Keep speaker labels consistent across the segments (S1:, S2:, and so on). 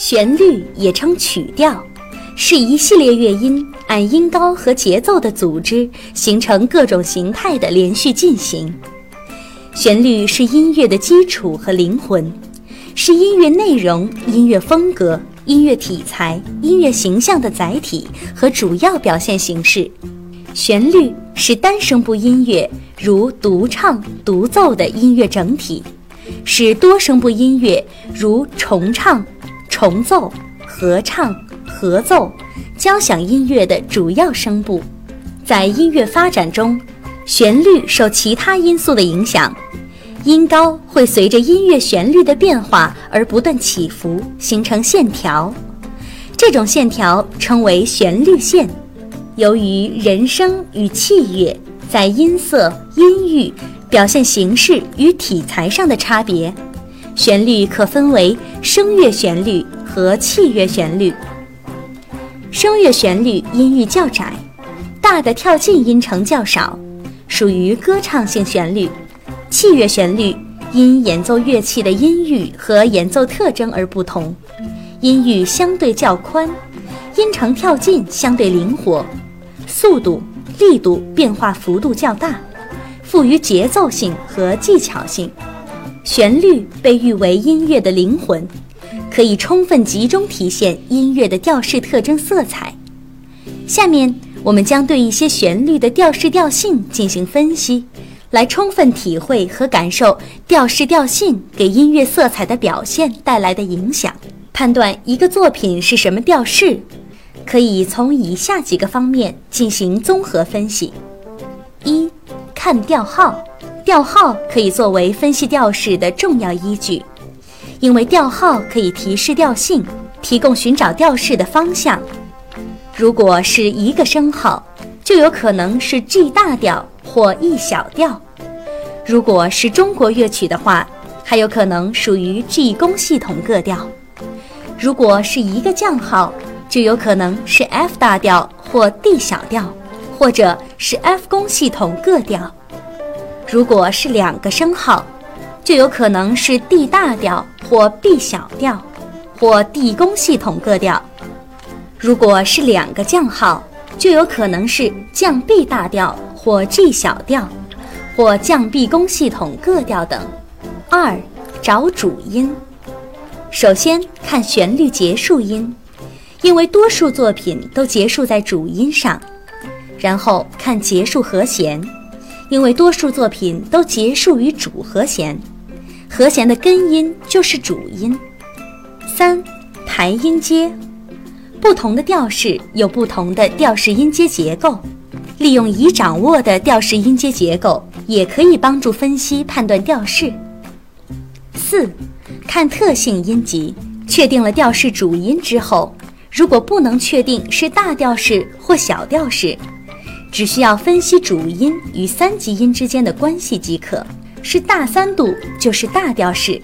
S1: 旋律也称曲调，是一系列乐音按音高和节奏的组织，形成各种形态的连续进行。旋律是音乐的基础和灵魂，是音乐内容、音乐风格、音乐题材、音乐形象的载体和主要表现形式。旋律是单声部音乐，如独唱、独奏的音乐整体，是多声部音乐，如重唱、重奏、合唱、合奏、交响音乐的主要声部。在音乐发展中，旋律受其他因素的影响，音高会随着音乐旋律的变化而不断起伏，形成线条。这种线条称为旋律线。由于人声与器乐在音色、音域、表现形式与体裁上的差别，旋律可分为声乐旋律和器乐旋律。声乐旋律音域较窄，大的跳进音程较少，属于歌唱性旋律；器乐旋律因演奏乐器的音域和演奏特征而不同，音域相对较宽，音程跳进相对灵活。速度、力度变化幅度较大，富于节奏性和技巧性。旋律被誉为音乐的灵魂，可以充分集中体现音乐的调式特征色彩。下面我们将对一些旋律的调式调性进行分析，来充分体会和感受调式调性给音乐色彩的表现带来的影响，判断一个作品是什么调式。可以从以下几个方面进行综合分析：一、看调号，调号可以作为分析调式的重要依据，因为调号可以提示调性，提供寻找调式的方向。如果是一个升号，就有可能是 G 大调或 E 小调；如果是中国乐曲的话，还有可能属于 G 宫系统各调；如果是一个降号。就有可能是 F 大调或 D 小调，或者是 F 宫系统各调。如果是两个升号，就有可能是 D 大调或 B 小调，或 D 宫系统各调。如果是两个降号，就有可能是降 B 大调或 G 小调，或降 B 宫系统各调等。二，找主音。首先看旋律结束音。因为多数作品都结束在主音上，然后看结束和弦，因为多数作品都结束于主和弦，和弦的根音就是主音。三，排音阶，不同的调式有不同的调式音阶结构，利用已掌握的调式音阶结构，也可以帮助分析判断调式。四，看特性音级，确定了调式主音之后。如果不能确定是大调式或小调式，只需要分析主音与三级音之间的关系即可。是大三度就是大调式，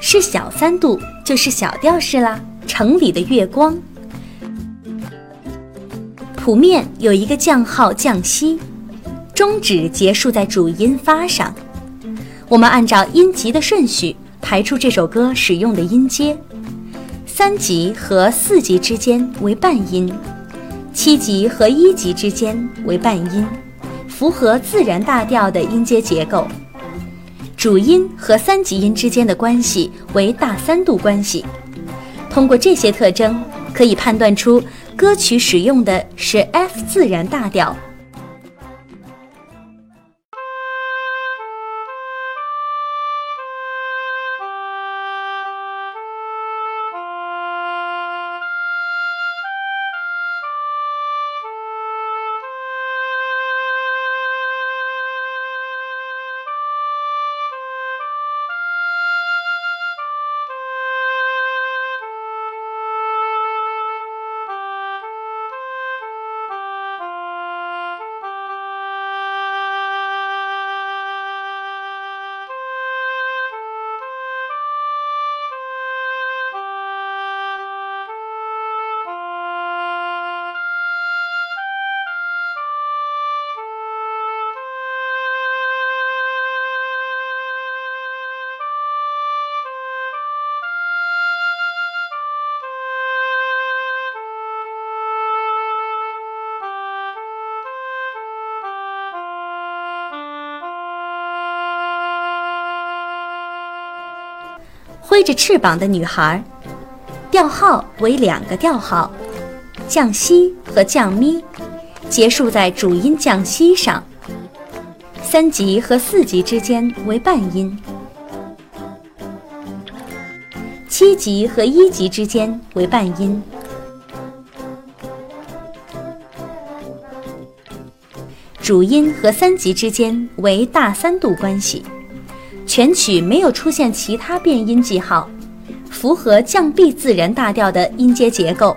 S1: 是小三度就是小调式啦。城里的月光，谱面有一个降号降西，终止结束在主音发上。我们按照音级的顺序排出这首歌使用的音阶。三级和四级之间为半音，七级和一级之间为半音，符合自然大调的音阶结构。主音和三级音之间的关系为大三度关系。通过这些特征，可以判断出歌曲使用的是 F 自然大调。挥着翅膀的女孩，调号为两个调号，降西和降咪，结束在主音降西上。三级和四级之间为半音，七级和一级之间为半音。主音和三级之间为大三度关系，全曲没有出现其他变音记号，符合降 B 自然大调的音阶结构。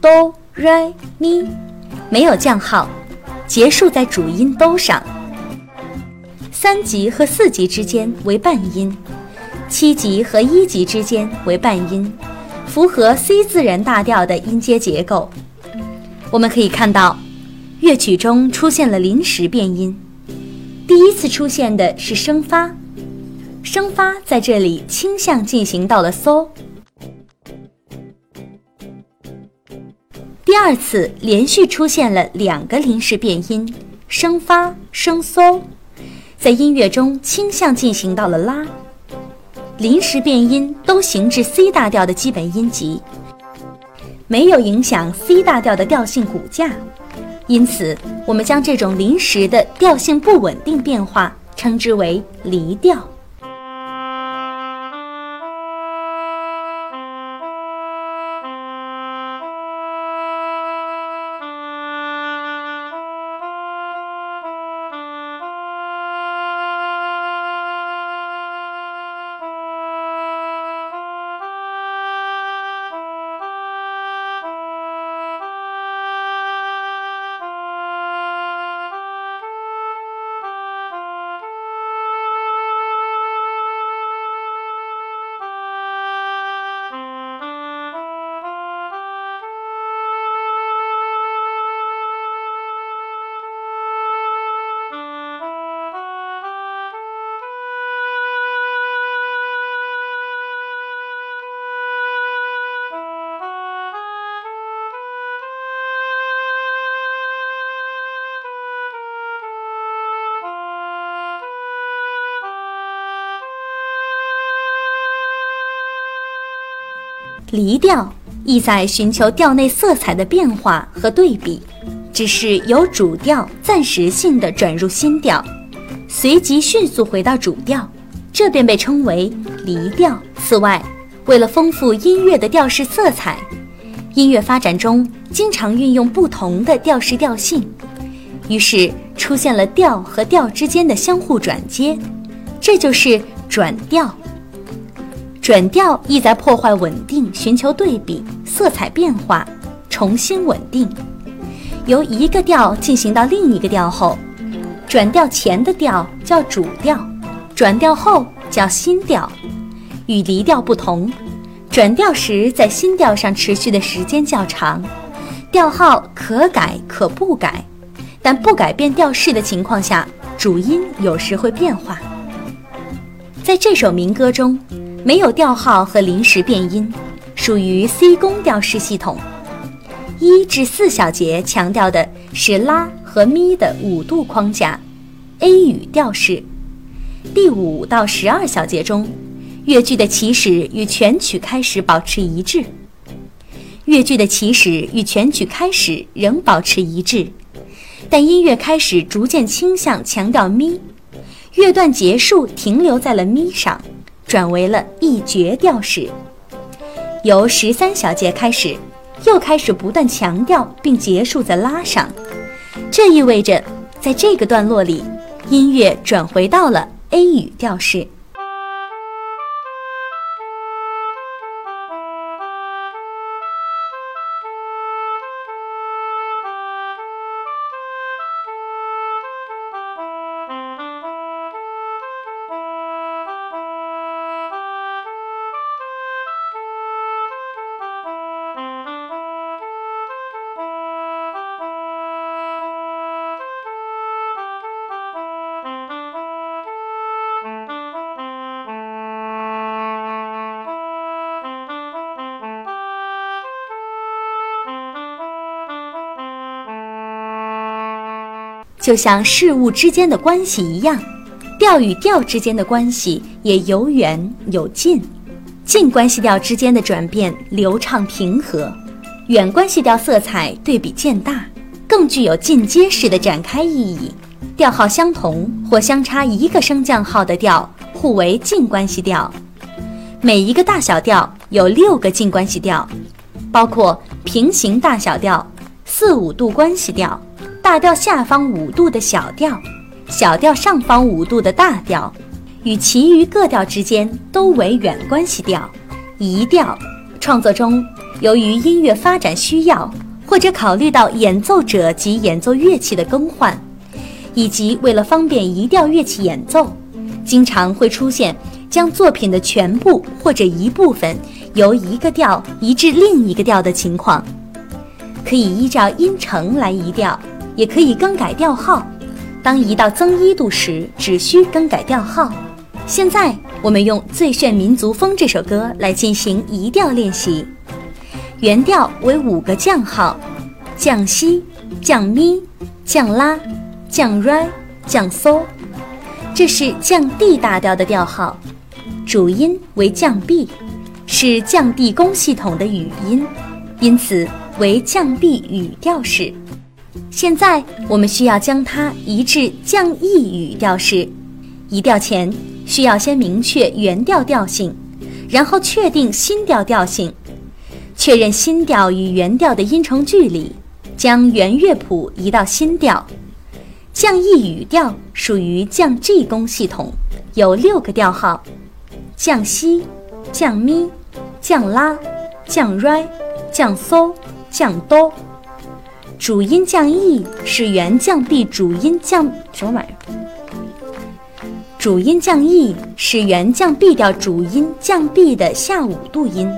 S1: 哆来咪，没有降号，结束在主音哆上。三级和四级之间为半音，七级和一级之间为半音，符合 C 自然大调的音阶结构。我们可以看到，乐曲中出现了临时变音。第一次出现的是升发，升发在这里倾向进行到了嗦。第二次连续出现了两个临时变音，升发、升嗦，在音乐中倾向进行到了拉。临时变音都行至 C 大调的基本音级，没有影响 C 大调的调性骨架，因此我们将这种临时的调性不稳定变化称之为离调。离调意在寻求调内色彩的变化和对比，只是由主调暂时性的转入新调，随即迅速回到主调，这便被称为离调。此外，为了丰富音乐的调式色彩，音乐发展中经常运用不同的调式调性，于是出现了调和调之间的相互转接，这就是转调。转调意在破坏稳定，寻求对比、色彩变化，重新稳定。由一个调进行到另一个调后，转调前的调叫主调，转调后叫新调。与离调不同，转调时在新调上持续的时间较长，调号可改可不改，但不改变调式的情况下，主音有时会变化。在这首民歌中。没有调号和临时变音，属于 C 宫调式系统。一至四小节强调的是拉和咪的五度框架，A 语调式。第五到十二小节中，乐句的起始与全曲开始保持一致。乐句的起始与全曲开始仍保持一致。但音乐开始逐渐倾向强调咪，乐段结束停留在了咪上，转为了一绝调式。由十三小节开始，又开始不断强调并结束在拉上，这意味着在这个段落里，音乐转回到了 A 语调式。就像事物之间的关系一样，调与调之间的关系也有远有近。近关系调之间的转变流畅平和，远关系调色彩对比渐大，更具有进阶式的展开意义。调号相同或相差一个升降号的调互为近关系调。每一个大小调有六个近关系调，包括平行大小调、四五度关系调。大调下方五度的小调，小调上方五度的大调，与其余各调之间都为远关系调。移调创作中，由于音乐发展需要，或者考虑到演奏者及演奏乐器的更换，以及为了方便移调乐器演奏，经常会出现将作品的全部或者一部分由一个调移至另一个调的情况。可以依照音程来移调。也可以更改调号，当移到增一度时，只需更改调号。现在我们用《最炫民族风》这首歌来进行移调练习。原调为五个降号：降西、降咪、降拉、降瑞、降嗦，这是降 D 大调的调号。主音为降 B，是降 D 宫系统的语音，因此为降 B 语调式。现在我们需要将它移至降 E 语调式。移调前需要先明确原调调性，然后确定新调调性，确认新调与原调的音程距离，将原乐谱移到新调。降 E 语调属于降 G 宫系统，有六个调号：降西、降咪、降拉、降瑞、降嗦、降哆。主音降 E 是原降 B 主音降什么玩意儿？主音降 E 是原降 B 调主音降 B 的下五度音，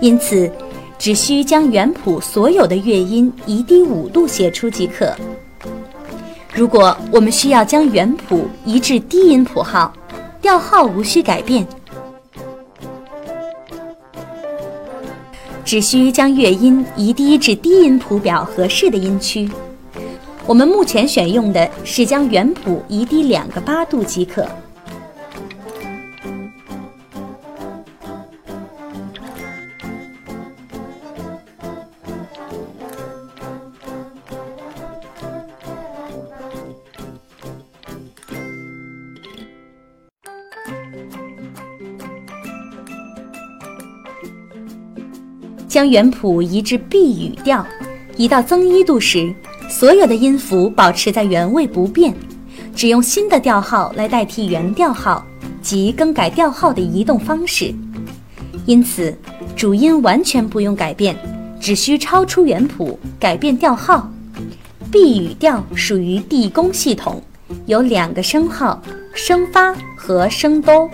S1: 因此只需将原谱所有的乐音移低五度写出即可。如果我们需要将原谱移至低音谱号，调号无需改变。只需将乐音移低至低音谱表合适的音区。我们目前选用的是将原谱移低两个八度即可。将原谱移至 B 语调，移到增一度时，所有的音符保持在原位不变，只用新的调号来代替原调号及更改调号的移动方式。因此，主音完全不用改变，只需超出原谱改变调号。B 语调属于 D 宫系统，有两个升号：升发和升哆。